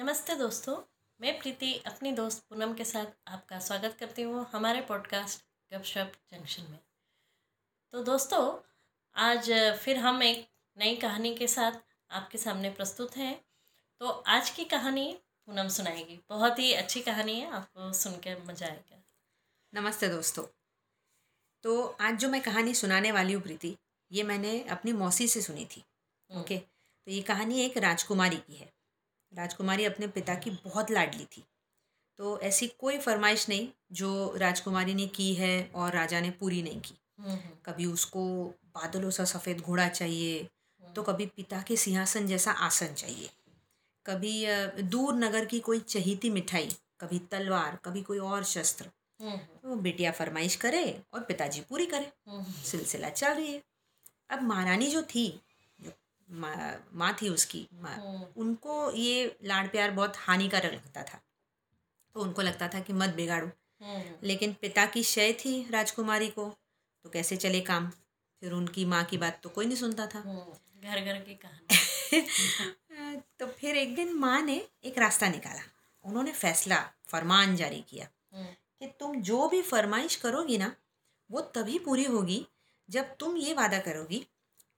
नमस्ते दोस्तों मैं प्रीति अपनी दोस्त पूनम के साथ आपका स्वागत करती हूँ हमारे पॉडकास्ट गपशप जंक्शन में। तो दोस्तों आज फिर हम एक नई कहानी के साथ आपके सामने प्रस्तुत हैं। तो आज की कहानी पूनम सुनाएगी। बहुत ही अच्छी कहानी है आपको सुन के मज़ा आएगा। नमस्ते दोस्तों। तो आज जो मैं कहानी सुनाने वाली हूँ प्रीति ये मैंने अपनी मौसी से सुनी थी। हम्म। ओके? तो ये कहानी एक राजकुमारी की है। राजकुमारी अपने पिता की बहुत लाडली थी। तो ऐसी कोई फरमाइश नहीं जो राजकुमारी ने की है और राजा ने पूरी नहीं की। हम्म, हम्म, कभी उसको बादलों सा सफ़ेद घोड़ा चाहिए तो कभी पिता के सिंहासन जैसा आसन चाहिए। कभी दूर नगर की कोई चहीती मिठाई कभी तलवार कभी कोई और शस्त्र। हम्म, तो बेटिया फरमाइश करे और पिताजी पूरी करे। हम्म, सिलसिला चल रही है। अब महारानी जो थी माँ माँ थी उसकी माँ हम्म, उनको ये लाड प्यार बहुत हानिकारक लगता था। तो उनको लगता था कि मत बिगाड़ो। हम्म, लेकिन पिता की शय थी राजकुमारी को तो कैसे चले काम? फिर उनकी माँ की बात तो कोई नहीं सुनता था। हम्म, घर घर की कहानी। तो फिर एक दिन माँ ने एक रास्ता निकाला। उन्होंने फैसला फरमान जारी किया कि तुम जो भी फरमाइश करोगी ना वो तभी पूरी होगी जब तुम ये वादा करोगी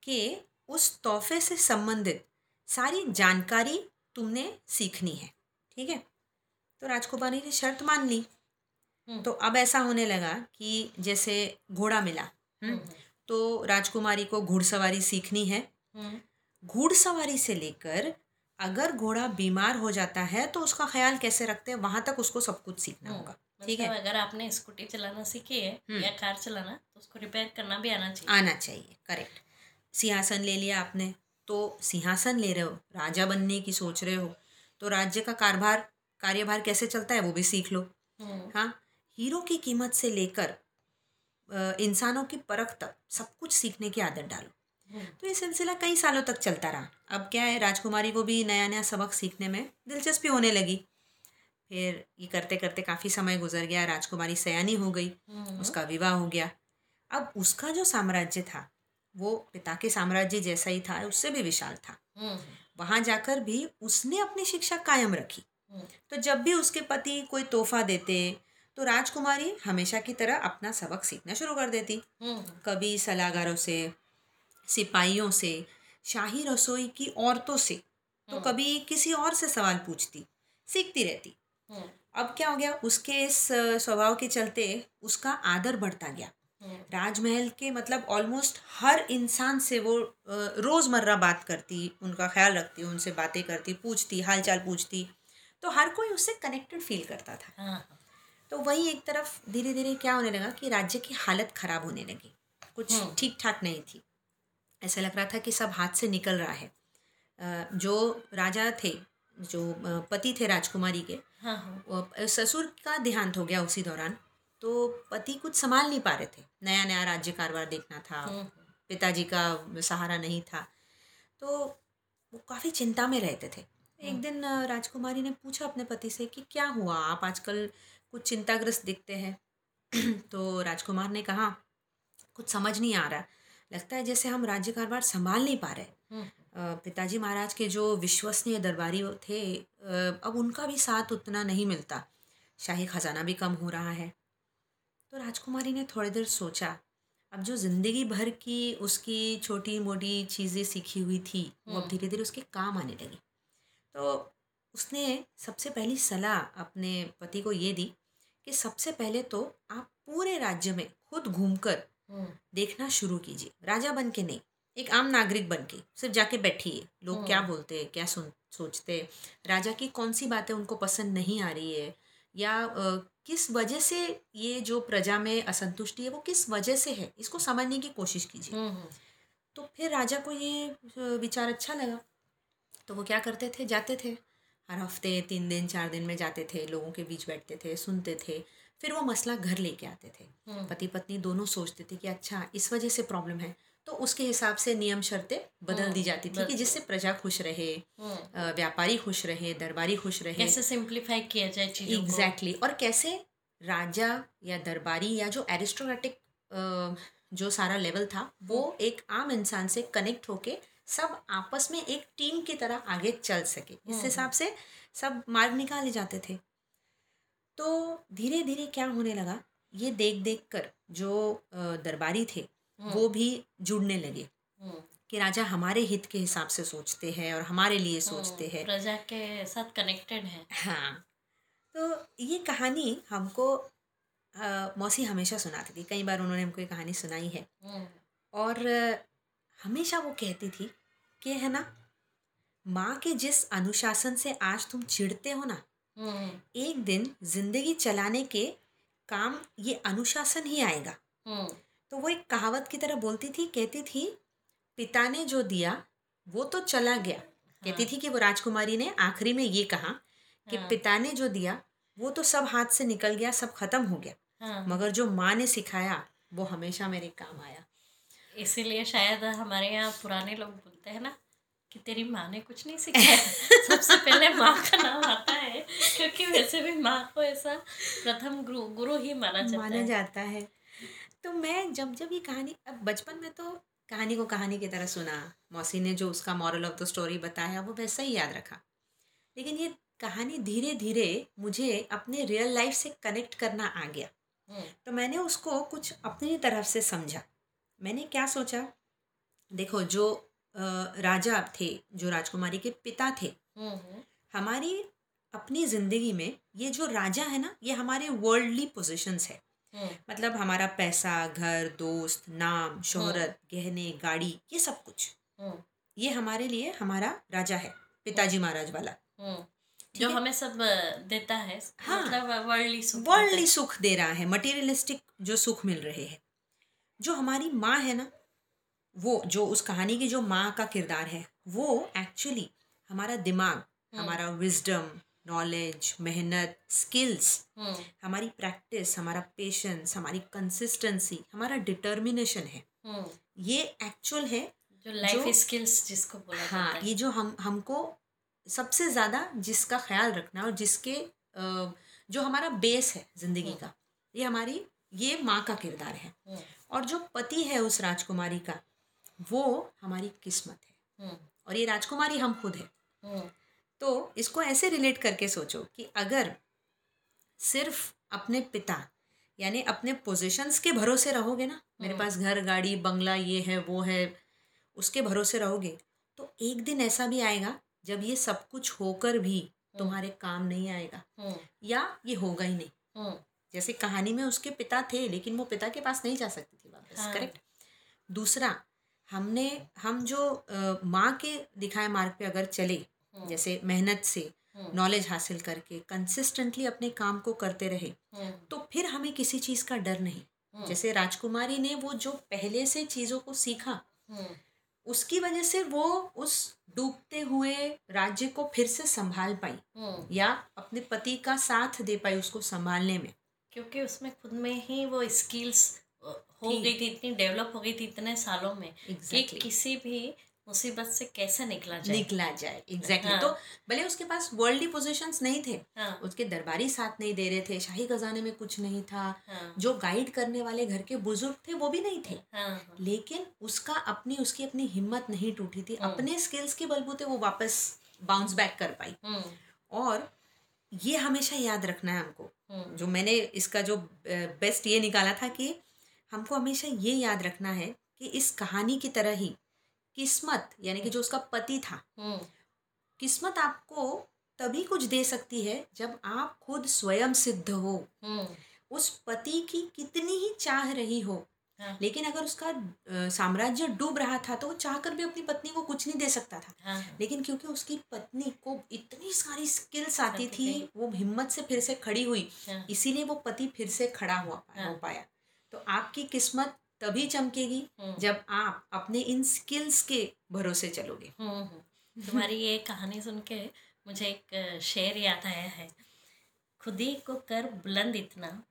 कि उस तोहफे से संबंधित सारी जानकारी तुमने सीखनी है ठीक है? तो राजकुमारी ने शर्त मान ली। हम्म, तो अब ऐसा होने लगा कि जैसे घोड़ा मिला हम्म, हम्म, तो राजकुमारी को घुड़सवारी सीखनी है। घुड़सवारी से लेकर अगर घोड़ा बीमार हो जाता है तो उसका ख्याल कैसे रखते हैं? वहाँ तक उसको सब कुछ सीखना होगा ठीक मतलब है अगर आपने स्कूटी चलाना सीखी है। या कार चलाना तो उसको रिपेयर करना भी आना चाहिए। आना चाहिए करेक्ट सिंहासन ले लिया आपने। तो सिंहासन ले रहे हो राजा बनने की सोच रहे हो तो राज्य का कारभार कार्यभार कैसे चलता है वो भी सीख लो। हम्म, हाँ हीरो की कीमत से लेकर इंसानों की परख तक सब कुछ सीखने की आदत डालो। हम्म, तो ये सिलसिला कई सालों तक चलता रहा। अब क्या है राजकुमारी को भी नया नया सबक सीखने में दिलचस्पी होने लगी। फिर ये करते करते काफ़ी समय गुजर गया राजकुमारी सयानी हो गई हम्म, उसका विवाह हो गया। अब उसका जो साम्राज्य था वो पिता के साम्राज्य जैसा ही था उससे भी विशाल था। हम्म, वहाँ जाकर भी उसने अपनी शिक्षा कायम रखी। हम्म, तो जब भी उसके पति कोई तोहफा देते तो राजकुमारी हमेशा की तरह अपना सबक सीखना शुरू कर देती। हम्म, कभी सलाहकारों से सिपाहियों से शाही रसोई की औरतों से तो। कभी किसी और से सवाल पूछती सीखती रहती। अब क्या हो गया उसके इस स्वभाव के चलते उसका आदर बढ़ता गया। राजमहल के मतलब ऑलमोस्ट हर इंसान से वो रोज़मर्रा बात करती उनका ख्याल रखती उनसे बातें करती पूछती हाल चाल पूछती। तो हर कोई उससे कनेक्टेड फील करता था। हाँ। हाँ, तो वही एक तरफ़ धीरे धीरे क्या होने लगा कि राज्य की हालत खराब होने लगी। कुछ हम्म। ठीक ठाक नहीं थी। ऐसा लग रहा था कि सब हाथ से निकल रहा है। जो राजा थे जो पति थे राजकुमारी के हाँ हाँ। ससुर का देहांत हो गया उसी दौरान। तो पति कुछ संभाल नहीं पा रहे थे। नया नया राज्य कारभार देखना था। हम्म, पिताजी का सहारा नहीं था। तो वो काफ़ी चिंता में रहते थे। एक दिन राजकुमारी ने पूछा अपने पति से कि क्या हुआ? आप आजकल कुछ चिंताग्रस्त दिखते हैं। तो राजकुमार ने कहा कुछ समझ नहीं आ रहा। लगता है जैसे हम राज्य कारभार संभाल नहीं पा रहे। हम्म, पिताजी महाराज के जो विश्वसनीय दरबारी थे अब उनका भी साथ उतना नहीं मिलता। शाही खजाना भी कम हो रहा है। तो राजकुमारी ने थोड़ी देर सोचा। अब जो ज़िंदगी भर की उसकी छोटी मोटी चीज़ें सीखी हुई थी वो अब हम्म। धीरे धीरे उसके काम आने लगी। तो उसने सबसे पहली सलाह अपने पति को ये दी कि सबसे पहले तो आप पूरे राज्य में खुद घूमकर हम्म, देखना शुरू कीजिए। राजा बन के नहीं एक आम नागरिक बन के सिर्फ़ जाके बैठिए। लोग क्या बोलते हैं क्या सुन सोचते? हैं राजा की कौन सी बातें उनको पसंद नहीं आ रही है? या अ, किस वजह से ये जो प्रजा में असंतुष्टि है वो किस वजह से है? इसको समझने की कोशिश कीजिए। हम्म, हम्म, तो फिर राजा को ये अ, विचार अच्छा लगा। तो वो क्या करते थे? जाते थे। हर हफ़्ते तीन दिन चार दिन में जाते थे लोगों के बीच बैठते थे सुनते थे। फिर वो मसला घर लेके आते थे। हम्म, पति पत्नी दोनों सोचते थे कि अच्छा इस वजह से प्रॉब्लम है। तो उसके हिसाब से नियम शर्तें बदल दी जाती थी कि जिससे प्रजा खुश रहे हम्म, व्यापारी खुश रहे दरबारी खुश रहे। कैसे सिंप्लीफाई किया जाए चीज़ों एग्जैक्टली और कैसे राजा या दरबारी या जो एरिस्टोक्रेटिक जो सारा लेवल था वो एक आम इंसान से कनेक्ट होके सब आपस में एक टीम की तरह आगे चल सके। इस हिसाब से सब मार्ग निकाले जाते थे। तो धीरे धीरे क्या होने लगा? ये देख देख कर जो दरबारी थे हम्म, वो भी जुड़ने लगे हम्म, कि राजा हमारे हित के हिसाब से सोचते हैं और हमारे लिए सोचते हम्म, हैं। प्रजा के साथ कनेक्टेड है। हाँ। तो ये कहानी हमको अ, मौसी हमेशा सुनाती थी। कई बार उन्होंने हमको ये कहानी सुनाई है। हम्म, और हमेशा वो कहती थी कि है ना माँ के जिस अनुशासन से आज तुम चिढ़ते हो ना हम्म, एक दिन ज़िंदगी चलाने के काम ये अनुशासन ही आएगा। हम्म, तो वो एक कहावत की तरह बोलती थी कहती थी पिता ने जो दिया वो तो चला गया। हाँ। कहती थी कि वो राजकुमारी ने आखिरी में ये कहा कि हाँ। पिता ने जो दिया वो तो सब हाथ से निकल गया सब खत्म हो गया। हाँ। मगर जो माँ ने सिखाया वो हमेशा मेरे काम आया। इसीलिए शायद हमारे यहाँ पुराने लोग बोलते हैं ना कि तेरी माँ ने कुछ नहीं सिखाया। सबसे पहले माँ का नाम आता है क्योंकि वैसे भी माँ को ऐसा प्रथम गुरु गुरु ही माना जाता माना है। जाता है। तो मैं जब जब ये कहानी अब बचपन में तो कहानी को कहानी की तरह सुना मौसी ने जो उसका मॉरल ऑफ़ द स्टोरी बताया वो वैसा ही याद रखा। लेकिन ये कहानी धीरे धीरे मुझे अपने रियल लाइफ से कनेक्ट करना आ गया। हम्म, तो मैंने उसको कुछ अपनी तरफ़ से समझा। मैंने क्या सोचा? देखो जो राजा थे जो राजकुमारी के पिता थे हम्म, हम्म, हमारी अपनी ज़िंदगी में ये जो राजा है ना ये हमारे वर्ल्डली पोजीशंस है। मतलब हमारा पैसा घर दोस्त नाम शोहरत गहने गाड़ी ये सब कुछ। हम्म, ये हमारे लिए हमारा राजा है पिताजी महाराज वाला। हम्म। जो हमें सब देता है हाँ। मतलब वर्ल्डली सुख वर्ल्डली सुख दे रहा है मटेरियलिस्टिक जो सुख मिल रहे हैं। जो हमारी माँ है ना वो जो उस कहानी की जो माँ का किरदार है वो एक्चुअली हमारा दिमाग हमारा विजडम नॉलेज मेहनत स्किल्स हम्म, हमारी प्रैक्टिस हमारा पेशेंस हमारी कंसिस्टेंसी हमारा डिटर्मिनेशन है। हम्म, ये एक्चुअल है जो लाइफ स्किल्स जिसको बोला हाँ है। ये जो हम हमको सबसे ज़्यादा जिसका ख्याल रखना और जिसके जो हमारा बेस है ज़िंदगी का ये हमारी ये माँ का किरदार है। हम्म, और जो पति है उस राजकुमारी का वो हमारी किस्मत है। हम्म, और ये राजकुमारी हम खुद है। हम्म, तो इसको ऐसे रिलेट करके सोचो कि अगर सिर्फ़ अपने पिता यानी अपने पोजीशंस के भरोसे रहोगे ना मेरे हम्म। पास घर गाड़ी बंगला ये है वो है उसके भरोसे रहोगे तो एक दिन ऐसा भी आएगा जब ये सब कुछ होकर भी तुम्हारे काम नहीं आएगा। हम्म, या ये होगा ही नहीं। हम्म, जैसे कहानी में उसके पिता थे लेकिन वो पिता के पास नहीं जा सकती थी वापस हाँ। करेक्ट दूसरा हमने हम जो माँ के दिखाए मार्ग पे अगर चले हम्म, जैसे मेहनत से हम्म, नॉलेज हासिल करके कंसिस्टेंटली अपने काम को करते रहे हम्म, तो फिर हमें किसी चीज़ का डर नहीं। हम्म, जैसे राजकुमारी ने वो जो पहले से चीज़ों को सीखा हम्म, उसकी वजह से वो उस डूबते हुए राज्य को फिर से संभाल पाई हम्म, या अपने पति का साथ दे पाई उसको संभालने में। क्योंकि उसमें खुद में ही वो स्किल्स हो गई थी इतनी डेवलप हो गई थी इतने सालों में exactly. कि किसी भी मुसीबत से कैसे निकला जाए? निकला जाए एग्जैक्टली exactly. हाँ। तो भले उसके पास वर्ल्डली पोजीशंस नहीं थे हाँ। उसके दरबारी साथ नहीं दे रहे थे शाही खजाने में कुछ नहीं था हाँ। जो गाइड करने वाले घर के बुज़ुर्ग थे वो भी नहीं थे। हाँ हाँ, लेकिन उसका अपनी उसकी अपनी हिम्मत नहीं टूटी थी। हम्म। अपने स्किल्स के बलबूते वो वापस बाउंस बैक कर पाई। हम्म, और ये हमेशा याद रखना है हमको। हम्म, जो मैंने इसका जो बेस्ट ये निकाला था कि हमको हमेशा ये याद रखना है कि इस कहानी की तरह ही किस्मत यानी कि जो उसका पति था। हम्म, किस्मत आपको तभी कुछ दे सकती है जब आप खुद स्वयं सिद्ध हो। हम्म, उस पति की कितनी ही चाह रही हो हाँ। लेकिन अगर उसका साम्राज्य डूब रहा था तो वो चाहकर भी अपनी पत्नी को कुछ नहीं दे सकता था। हाँ हाँ, लेकिन क्योंकि उसकी पत्नी को इतनी सारी स्किल्स आती थी थी। वो हिम्मत से फिर से खड़ी हुई हाँ, इसीलिए वो पति फिर से खड़ा हुआ हाँ। हो। पाया। तो आपकी किस्मत तभी चमकेगी हम्म, जब आप अपने इन स्किल्स के भरोसे चलोगे। हम्म, हम्म। तुम्हारी ये कहानी सुन के मुझे एक शेर याद आया है। खुदी को कर बुलंद इतना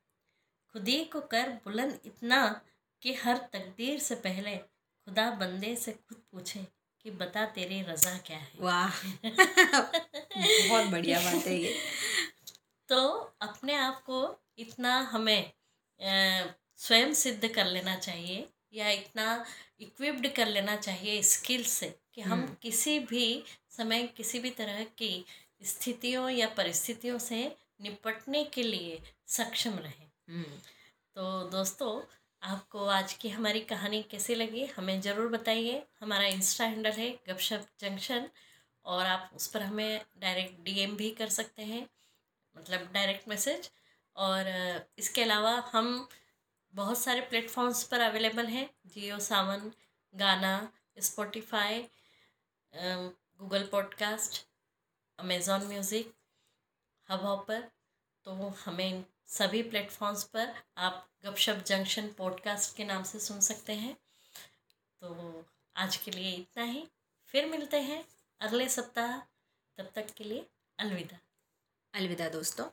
खुदी को कर बुलंद इतना कि हर तकदीर से पहले खुदा बंदे से खुद पूछे कि बता तेरी रज़ा क्या है? वाह। बहुत बढ़िया बात है ये। तो अपने आप को इतना हमें स्वयं सिद्ध कर लेना चाहिए या इतना इक्विप्ड कर लेना चाहिए स्किल से कि हम हम्म। किसी भी समय किसी भी तरह की स्थितियों या परिस्थितियों से निपटने के लिए सक्षम रहें। हम्म, तो दोस्तों आपको आज की हमारी कहानी कैसी लगी हमें ज़रूर बताइए। हमारा इंस्टा हैंडल है गपशप जंक्शन और आप उस पर हमें डायरेक्ट डीएम भी कर सकते हैं मतलब डायरेक्ट मैसेज और इसके अलावा हम बहुत सारे प्लेटफॉर्म्स पर अवेलेबल हैं। Jio, Saavn, Gaana Spotify Google podcast Amazon music Hubhopper तो हमें सभी प्लेटफॉर्म्स पर आप गपशप जंक्शन पॉडकास्ट के नाम से सुन सकते हैं। तो आज के लिए इतना ही। फिर मिलते हैं अगले सप्ताह। तब तक के लिए अलविदा। अलविदा दोस्तों।